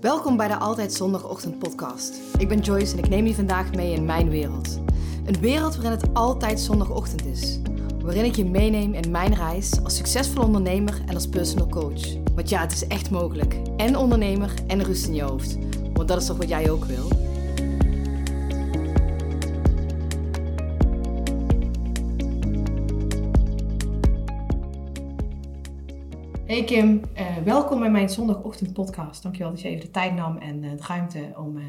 Welkom bij de Altijd Zondagochtend podcast. Ik ben Joyce en ik neem je vandaag mee in mijn wereld. Een wereld waarin het altijd zondagochtend is. Waarin ik je meeneem in mijn reis als succesvol ondernemer en als personal coach. Want ja, het is echt mogelijk. En ondernemer en rust in je hoofd. Want dat is toch wat jij ook wil? Hey Kim, uh, welkom bij mijn zondagochtend podcast. Dankjewel dat je even de tijd nam en uh, de ruimte om, uh,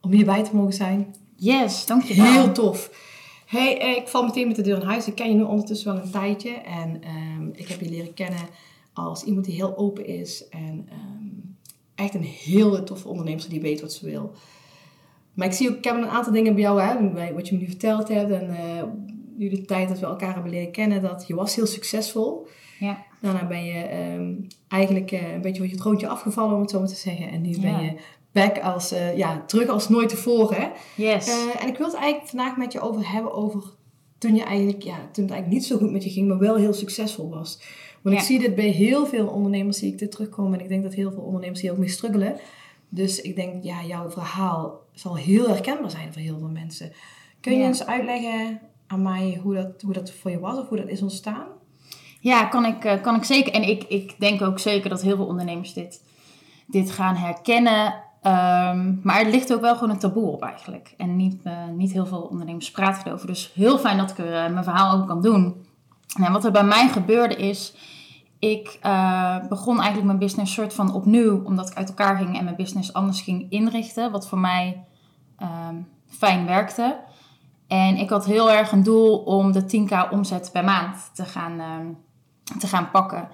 om hierbij te mogen zijn. Yes, dankjewel. Heel tof. Hey, ik val meteen met de deur in huis. Ik ken je nu ondertussen wel een tijdje. En um, ik heb je leren kennen als iemand die heel open is. En um, echt een hele toffe ondernemer die weet wat ze wil. Maar ik zie ook, ik heb een aantal dingen bij jou, hè, wat je me nu verteld hebt. En nu de tijd dat we elkaar hebben leren kennen, dat je was heel succesvol. Ja. Daarna ben je um, eigenlijk uh, een beetje van je troontje afgevallen, om het zo maar te zeggen. En nu ben je back als, uh, ja, terug als nooit tevoren. Yes. Uh, en ik wil het eigenlijk vandaag met je over hebben over toen je eigenlijk, ja, toen het eigenlijk niet zo goed met je ging, maar wel heel succesvol was. Want ja. ik zie dit bij heel veel ondernemers, zie ik dit terugkomen. En ik denk dat heel veel ondernemers hier ook mee struggelen. Dus ik denk, ja, jouw verhaal zal heel herkenbaar zijn voor heel veel mensen. Kun je ja. eens uitleggen aan mij hoe dat, hoe dat voor je was of hoe dat is ontstaan? Ja, kan ik, kan ik zeker. En ik, ik denk ook zeker dat heel veel ondernemers dit, dit gaan herkennen. Um, maar er ligt ook wel gewoon een taboe op eigenlijk. En niet, uh, niet heel veel ondernemers praten erover. Dus heel fijn dat ik er uh, mijn verhaal ook kan doen. Nou, wat er bij mij gebeurde is... Ik begon eigenlijk mijn business soort van opnieuw. Omdat ik uit elkaar ging en mijn business anders ging inrichten. Wat voor mij um, fijn werkte. En ik had heel erg een doel om de 10k omzet per maand te gaan te gaan pakken.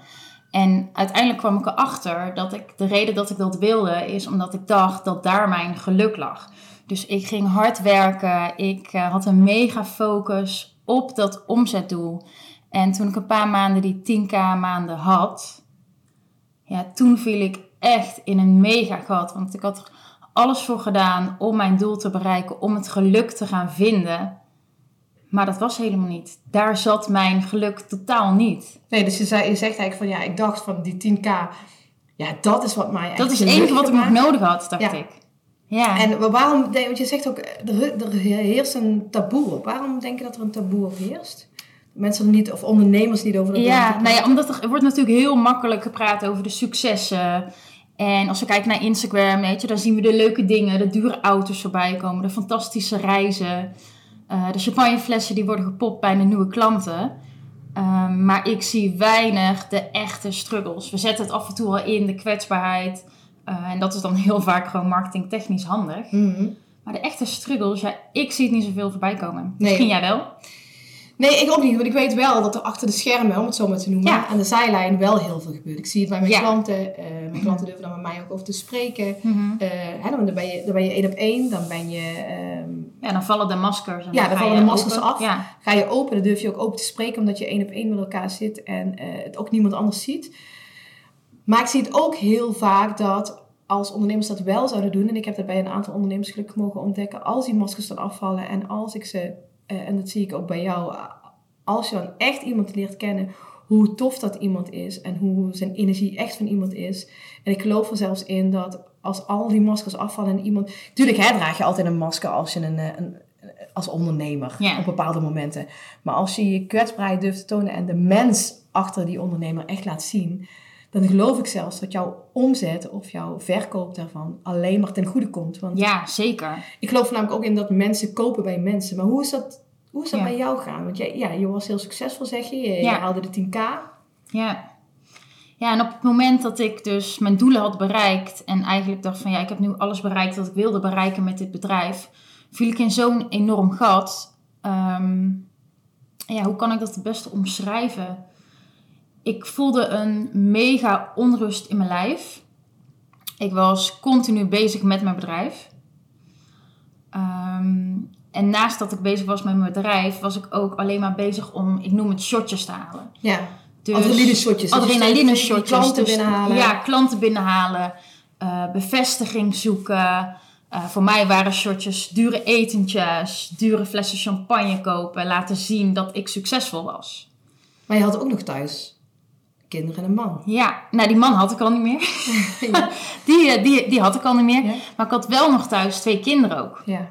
En uiteindelijk kwam ik erachter dat ik de reden dat ik dat wilde is omdat ik dacht dat daar mijn geluk lag. Dus ik ging hard werken. Ik uh, had een mega focus op dat omzetdoel. En toen ik een paar maanden die 10k maanden had, ja, toen viel ik echt in een mega gat. Want ik had alles voor gedaan om mijn doel te bereiken, om het geluk te gaan vinden. Maar dat was helemaal niet. Daar zat mijn geluk totaal niet. Nee, dus je, zei, je zegt eigenlijk van ja, ik dacht van die 10k, ja, dat is wat mij. Dat is het enige wat ik nog nodig had, dacht ja. ik. Ja. En waarom, want je zegt ook, er, er heerst een taboe op. Waarom denk je dat er een taboe op heerst? Mensen er niet, of ondernemers niet over dat Ja, nou ja, omdat er, er wordt natuurlijk heel makkelijk gepraat over de successen. En als we kijken naar Instagram, weet je, dan zien we de leuke dingen, de dure auto's voorbij komen, de fantastische reizen. Uh, de champagneflessen die worden gepopt bij de nieuwe klanten. Uh, maar ik zie weinig de echte struggles. We zetten het af en toe al in, de kwetsbaarheid. Uh, en dat is dan heel vaak gewoon marketingtechnisch handig. Mm -hmm. Maar de echte struggles, ja, ik zie het niet zoveel voorbij komen. Nee. Misschien jij wel? Nee, ik ook niet. Want ik weet wel dat er achter de schermen, om het zo maar te noemen, ja. aan de zijlijn wel heel veel gebeurt. Ik zie het bij mijn ja. klanten. Uh, mijn klanten durven dan met mij ook over te spreken. Mm -hmm. uh, hè, dan, ben je, dan ben je één op één. Dan ben je... Um, ja, dan vallen de maskers. En ja, dan, dan vallen de maskers open. af. Ja. Ga je open, dan durf je ook open te spreken. Omdat je één op één met elkaar zit. En uh, het ook niemand anders ziet. Maar ik zie het ook heel vaak dat als ondernemers dat wel zouden doen. En ik heb dat bij een aantal ondernemers gelukkig mogen ontdekken. Als die maskers dan afvallen. En als ik ze... en dat zie ik ook bij jou als je dan echt iemand leert kennen, hoe tof dat iemand is en hoe zijn energie echt van iemand is. En ik geloof er zelfs in dat als al die maskers afvallen en iemand... Tuurlijk hè, draag je altijd een masker als je een, een als ondernemer op bepaalde momenten. Maar als je je kwetsbaarheid durft te tonen en de mens achter die ondernemer echt laat zien, dan geloof ik zelfs dat jouw omzet of jouw verkoop daarvan alleen maar ten goede komt. Want ja, zeker. Ik geloof namelijk ook in dat mensen kopen bij mensen. Maar hoe is dat hoe is dat ja. bij jou gaan? Want jij, ja, je was heel succesvol, zeg je. Je, ja. je haalde de 10k. Ja. Ja, en op het moment dat ik dus mijn doelen had bereikt... en eigenlijk dacht van ja, ik heb nu alles bereikt wat ik wilde bereiken met dit bedrijf... viel ik in zo'n enorm gat. Um, ja, hoe kan ik dat het beste omschrijven? Ik voelde een mega onrust in mijn lijf. Ik was continu bezig met mijn bedrijf. Um, en naast dat ik bezig was met mijn bedrijf, was ik ook alleen maar bezig om, ik noem het shotjes te halen. Ja. Dus adrenaline shotjes. Adrenaline shotjes. Klanten dus, binnenhalen. Ja, klanten binnenhalen. Uh, bevestiging zoeken. Uh, voor mij waren shotjes dure etentjes, dure flessen champagne kopen, laten zien dat ik succesvol was. Maar je had ook nog thuis kinderen en een man. Ja, nou die man had ik al niet meer. ja. Die, eh, die, die had ik al niet meer. Ja. Maar ik had wel nog thuis twee kinderen ook. ja.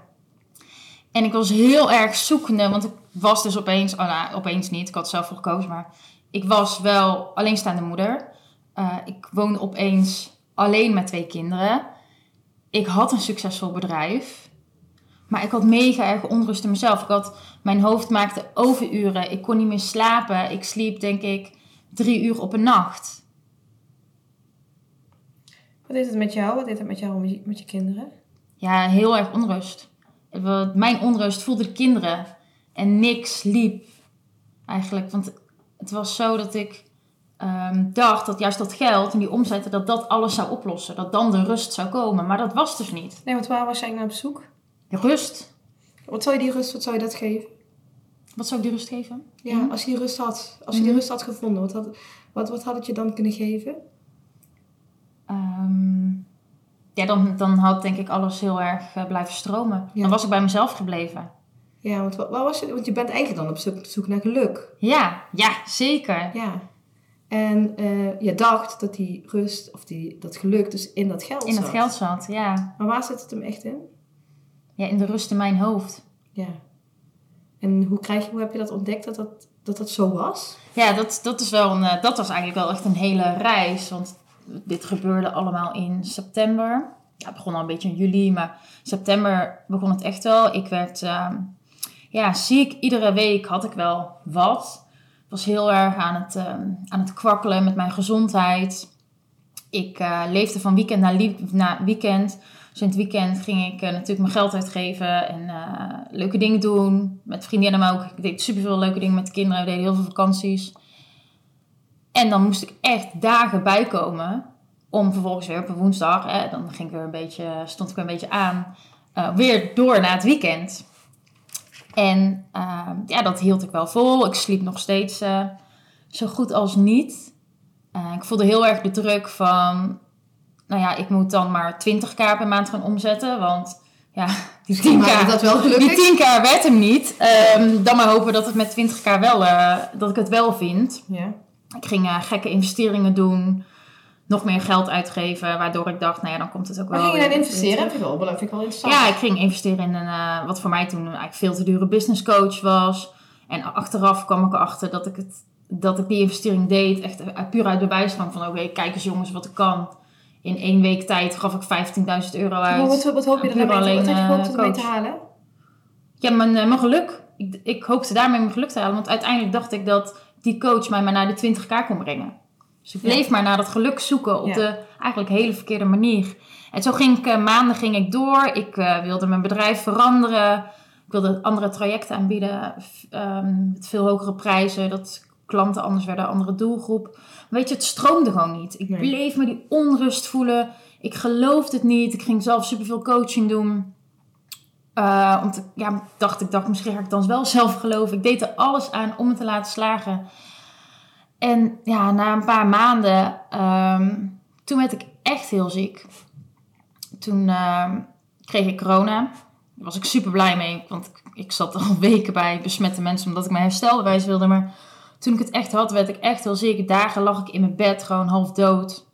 En ik was heel erg zoekende, want ik was dus opeens, oh nou, opeens niet, ik had zelf voor gekozen, maar ik was wel alleenstaande moeder. Eh, ik woonde opeens alleen met twee kinderen. Ik had een succesvol bedrijf, maar ik had mega erg onrust in mezelf. Ik had, mijn hoofd maakte overuren, ik kon niet meer slapen. Ik sliep denk ik drie uur op een nacht. Wat deed het met jou? Wat deed het met jou met je, kinderen? Ja, heel erg onrust. Mijn onrust voelde de kinderen. En niks liep eigenlijk. Want het was zo dat ik ehm, dacht dat juist dat geld en die omzetten, dat dat alles zou oplossen. Dat dan de rust zou komen. Maar dat was dus niet. Nee, want waar was jij naar op zoek? De rust. Wat zou je die rust, wat zou je dat geven? Wat zou ik die rust geven? Ja, Mhm. als je die rust had, als je die Mhm. rust had gevonden, wat had, wat, wat had het je dan kunnen geven? Ehm, ja, dan, dan had denk ik alles heel erg eh, blijven stromen. Ja. Dan was ik bij mezelf gebleven. Ja, want wat, waar was je? Want je bent eigenlijk dan op zoek, naar geluk. Ja, ja, zeker. Ja. En eh, je dacht dat die rust of die, dat geluk dus in dat geld In zat. het geld zat, ja. Maar waar zit het hem echt in? Ja, in de rust in mijn hoofd. Ja. En hoe, krijg je, hoe heb je dat ontdekt dat dat, dat, dat zo was? Ja, dat, dat, is wel een, eh, dat was eigenlijk wel echt een hele reis. Want dit gebeurde allemaal in september. Ja, het begon al een beetje in juli, maar september begon het echt wel. Ik werd ehm, ja, ziek. Iedere week had ik wel wat. Ik was heel erg aan het, ehm, aan het kwakkelen met mijn gezondheid. Ik eh, leefde van weekend naar, naar weekend. Dus in het weekend ging ik eh, natuurlijk mijn geld uitgeven en eh, leuke dingen doen. Met vriendinnen maar ook. Ik deed superveel leuke dingen met de kinderen. We deden heel veel vakanties. En dan moest ik echt dagen bijkomen. Om vervolgens weer op woensdag, hè, dan ging ik weer een beetje, stond ik weer een beetje aan. weer door naar het weekend. En eh, ja, dat hield ik wel vol. Ik sliep nog steeds eh, zo goed als niet. Eh, ik voelde heel erg de druk van... Nou ja, ik moet dan maar 20k per maand gaan omzetten. Want ja, die 10k... Maar dat wel Die gelukkig? 10k werd hem niet. Ehm, dan maar hopen dat het met 20k wel, eh, dat ik het wel vind. Ja. Ik ging gekke investeringen doen. Nog meer geld uitgeven. Waardoor ik dacht, nou ja, dan komt het ook wel ging je dan investeren? vind ik wel, vind ik wel interessant. Ja, ik ging investeren in een, eh, wat voor mij toen eigenlijk veel te dure business coach was. En achteraf kwam ik erachter dat ik, het, dat ik die investering deed. Echt puur uit bewijs van, van oké, kijk eens jongens wat ik kan. In één week tijd gaf ik 15.000 euro uit. Maar wat, wat hoop je er wat alleen, had je gehoopt eh, ermee te halen? Ja, mijn, eh, mijn geluk. Ik, ik hoopte daarmee mijn geluk te halen. Want uiteindelijk dacht ik dat die coach mij maar naar de 20k kon brengen. Dus ik Ja. bleef maar naar dat geluk zoeken op Ja. de eigenlijk hele verkeerde manier. En zo ging ik, eh, maanden ging ik door. Ik eh, wilde mijn bedrijf veranderen. Ik wilde andere trajecten aanbieden. ehm, met veel hogere prijzen. Dat klanten anders werden, andere doelgroep. Weet je, het stroomde gewoon niet. Ik Nee. bleef me die onrust voelen. Ik geloofde het niet. Ik ging zelf superveel coaching doen. Eh, om te, ja, dacht ik, dacht, misschien ga ik dan wel zelf geloven. Ik deed er alles aan om het te laten slagen. En ja, na een paar maanden, ehm, toen werd ik echt heel ziek. Toen ehm, kreeg ik corona. Daar was ik super blij mee, want ik, zat al weken bij besmette mensen omdat ik mijn herstelbewijs wilde. Maar toen ik het echt had, werd ik echt heel ziek. Dagen lag ik in mijn bed, gewoon half dood.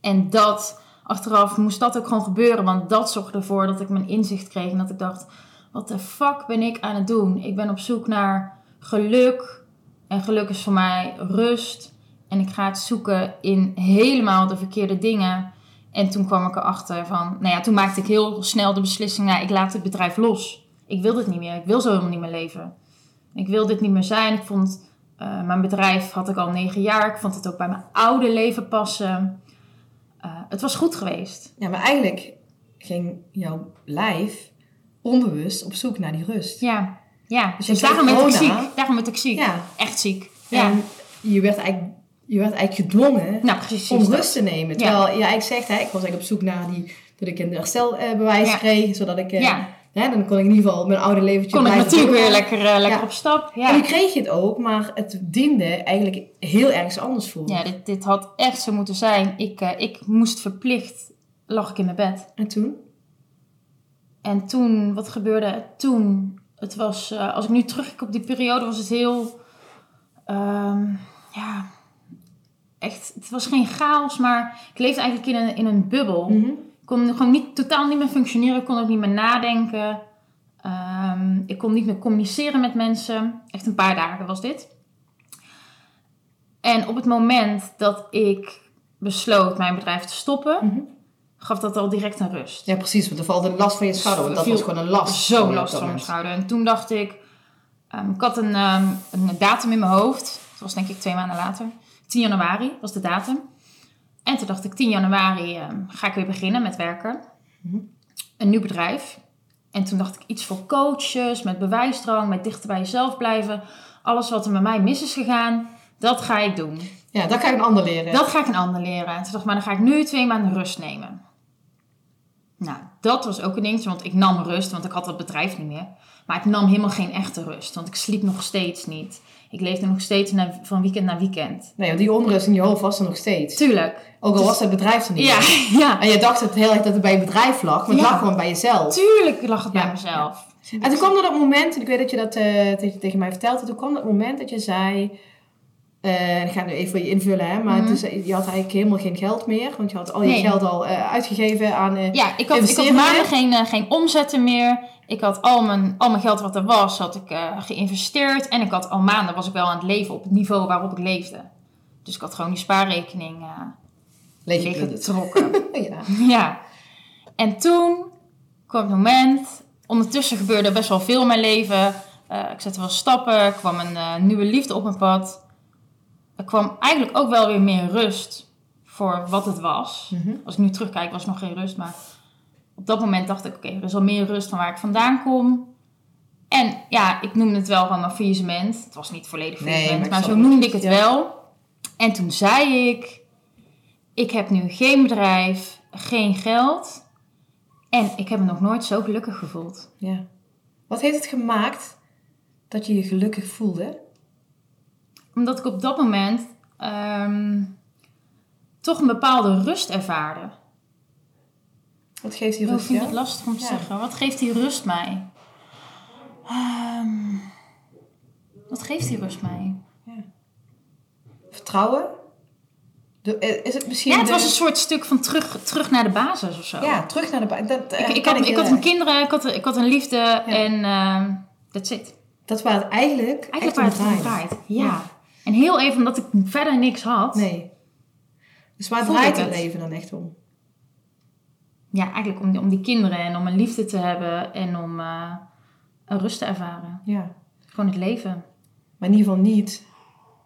En dat, achteraf moest dat ook gewoon gebeuren, want dat zorgde ervoor dat ik mijn inzicht kreeg. En dat ik dacht, wat de fuck ben ik aan het doen? Ik ben op zoek naar geluk. En geluk is voor mij rust. En ik ga het zoeken in helemaal de verkeerde dingen. En toen kwam ik erachter van, nou ja, toen maakte ik heel snel de beslissing, nou, ik laat het bedrijf los. Ik wil dit niet meer. Ik wil zo helemaal niet meer leven. Ik wil dit niet meer zijn. Ik vond, eh, mijn bedrijf had ik al negen jaar. Ik vond het ook bij mijn oude leven passen. Eh, het was goed geweest. Ja, maar eigenlijk ging jouw lijf onbewust op zoek naar die rust. Ja, ja. Dus Dus, daarom werd ik ziek. Daarom werd ik ziek. Ja. Echt ziek. Ja. En je werd eigenlijk, je werd eigenlijk gedwongen nou, precies. om rust te nemen. Terwijl je eigenlijk zegt, hè, ik was eigenlijk op zoek naar die, dat ik een herstelbewijs Ja. kreeg. Zodat ik, eh, Ja. hè, dan kon ik in ieder geval mijn oude leventje Kon ik natuurlijk weer lekker, eh, lekker Ja. op stap. En Ja. nu kreeg je het ook, maar het diende eigenlijk heel ergens anders voor. Ja, dit, dit had echt zo moeten zijn. Ik, eh, ik moest verplicht, lag ik in mijn bed. En toen? En toen, wat gebeurde toen? Het was, eh, als ik nu terugkijk op die periode, was het heel, ehm, ja, echt, het was geen chaos, maar ik leefde eigenlijk in een, in een bubbel. Mhm. Ik kon gewoon niet, totaal niet meer functioneren. Ik kon ook niet meer nadenken. Ehm, ik kon niet meer communiceren met mensen. Echt een paar dagen was dit. En op het moment dat ik besloot mijn bedrijf te stoppen, Mhm. Gaf dat al direct een rust. Ja, precies. Want er valt een last van je schouder. Want dat was gewoon een last. Zo voor je last van mijn schouder. En toen dacht ik, ehm, ik had een, ehm, een datum in mijn hoofd. Dat was denk ik twee maanden later. 10 januari was de datum. En toen dacht ik, 10 januari ehm, ga ik weer beginnen met werken. Mhm. Een nieuw bedrijf. En toen dacht ik iets voor coaches, met bewijsdrang, met dichter bij jezelf blijven. Alles wat er met mij mis is gegaan, dat ga ik doen. Ja, dat ga ik een ander leren. Dat ga ik een ander leren. En toen dacht ik, maar dan ga ik nu twee maanden rust nemen. Nou, dat was ook een dingetje, want ik nam rust, want ik had dat bedrijf niet meer. Maar ik nam helemaal geen echte rust, want ik sliep nog steeds niet. Ik leefde nog steeds naar- van weekend naar weekend. Nee, want die onrust in je hoofd was er nog steeds. Tuurlijk. Ook al was het bedrijf er niet Ja, meer. ja. En je dacht het heel erg dat het bij je bedrijf lag, maar het Ja. lag gewoon bij jezelf. Tuurlijk lag het Ja, bij mezelf. En toen kwam er dat moment, en ik weet dat je dat eh, tegen, tegen mij vertelde, toen kwam dat moment dat je zei, eh, ik ga nu even voor je invullen, hè, maar dus, je had eigenlijk helemaal geen geld meer, want je had al je Nee. geld al eh, uitgegeven aan... eh, Ja, ik had, ik had maanden geen, geen omzetten meer. Ik had al mijn, al mijn geld wat er was, had ik geïnvesteerd. En ik had al maanden, was ik wel aan het leven op het niveau waarop ik leefde. Dus ik had gewoon die spaarrekening leeg ja. ja. En toen kwam het moment. Ondertussen gebeurde best wel veel in mijn leven. Ik zette wel stappen. Kwam een nieuwe liefde op mijn pad. Er kwam eigenlijk ook wel weer meer rust voor wat het was. Mhm. Als ik nu terugkijk, was er nog geen rust. Maar op dat moment dacht ik, oké, er is al meer rust van waar ik vandaan kom. En ja, ik noemde het wel gewoon mijn faillissement. Het was niet volledig Nee, faillissement, maar zo noemde ik het Ja. wel. En toen zei ik, ik heb nu geen bedrijf, geen geld. En ik heb me nog nooit zo gelukkig gevoeld. ja. Wat heeft het gemaakt dat je je gelukkig voelde? Omdat ik op dat moment ehm, toch een bepaalde rust ervaarde. Wat geeft die Ik rust vind jou? het lastig om te Ja. zeggen. Wat geeft die rust mij? Ehm, wat geeft die rust mij? Vertrouwen? De, eh, is het misschien Ja, het de- was een soort stuk van terug, terug naar de basis of zo. Ja, terug naar de... ba- Dat, eh, ik, ik, had, ik een kinderen, ik had, ik had een liefde en ehm that's it. Dat waar het eigenlijk, Eigenlijk waar het om draait. draait. Ja. En heel even omdat ik verder niks had. Nee. Dus waar draait het leven dan echt om? Ja, eigenlijk om, om die kinderen en om een liefde te hebben en om eh, een rust te ervaren. Ja. Gewoon het leven. Maar in ieder geval niet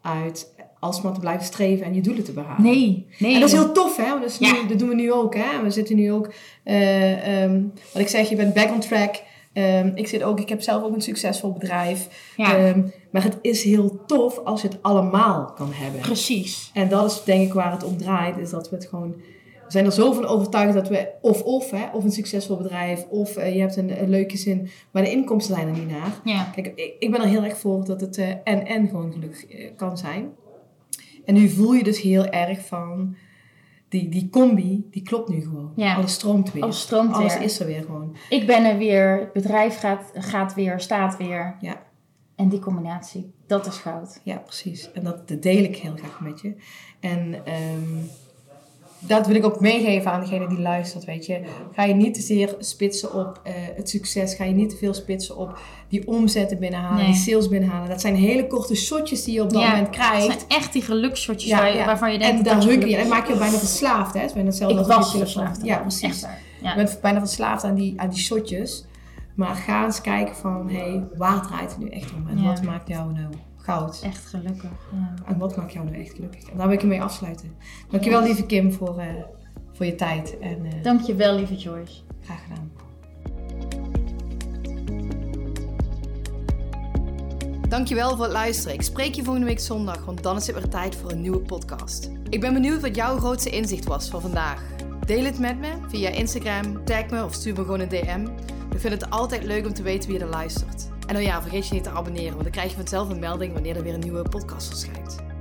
uit alsmaar te blijven streven en je doelen te behalen. Nee, nee. En dat is heel tof, hè? Is nu- dat doen we nu ook, hè? We zitten nu ook... eh, ehm, wat ik zeg, je bent back on track. Ehm, ik zit ook... Ik heb zelf ook een succesvol bedrijf. Ja, Ehm, maar het is heel tof als je het allemaal kan hebben. precies. En dat is denk ik waar het om draait. Is dat we het gewoon... We zijn er zo van overtuigd dat we of-of, hè? Of een succesvol bedrijf. Of eh, je hebt een, een leuke zin. Maar de inkomsten zijn er niet naar. Ja, Kijk, ik, ik ben er heel erg voor dat het eh, en-en gewoon gelukkig eh, kan zijn. En nu voel je dus heel erg van... Die, die combi, die klopt nu gewoon. Ja. Alles stroomt weer. alles stroomt Alles weer. is er weer gewoon. Ik ben er weer, het bedrijf gaat, gaat weer, staat weer. Ja. En die combinatie, dat is goud. Ja, precies. En dat, dat deel ik heel graag met je. En ehm, dat wil ik ook meegeven aan degene die luistert, weet je. Ga je niet te zeer spitsen op eh, het succes. Ga je niet te veel spitsen op die omzetten binnenhalen, Nee. die sales binnenhalen. Dat zijn hele korte shotjes die je op dat Ja, moment krijgt. zijn echt die gelukshotjes Ja, waar ja. waarvan je denkt... En dat daar je En maak je bijna verslaafd, hè? Het is hetzelfde Ik als je verslaafd. Ja, precies. Je bent bijna verslaafd aan die, aan die shotjes. Maar ga eens kijken van, hé, hey, waar draait het nu echt om? En wat maakt jou nou goud? Echt gelukkig. Ja. En wat maakt jou nou echt gelukkig? En daar wil ik ermee afsluiten. Dankjewel, lieve Kim, voor, eh, voor je tijd. En eh, Dankjewel, lieve Joyce. graag gedaan. Dankjewel voor het luisteren. Ik spreek je volgende week zondag, want dan is het weer tijd voor een nieuwe podcast. Ik ben benieuwd wat jouw grootste inzicht was van vandaag. Deel het met me via Instagram, tag me of stuur me gewoon een DM. Ik vind het altijd leuk om te weten wie er luistert. En oh ja, vergeet je niet te abonneren, want dan krijg je vanzelf een melding wanneer er weer een nieuwe podcast verschijnt.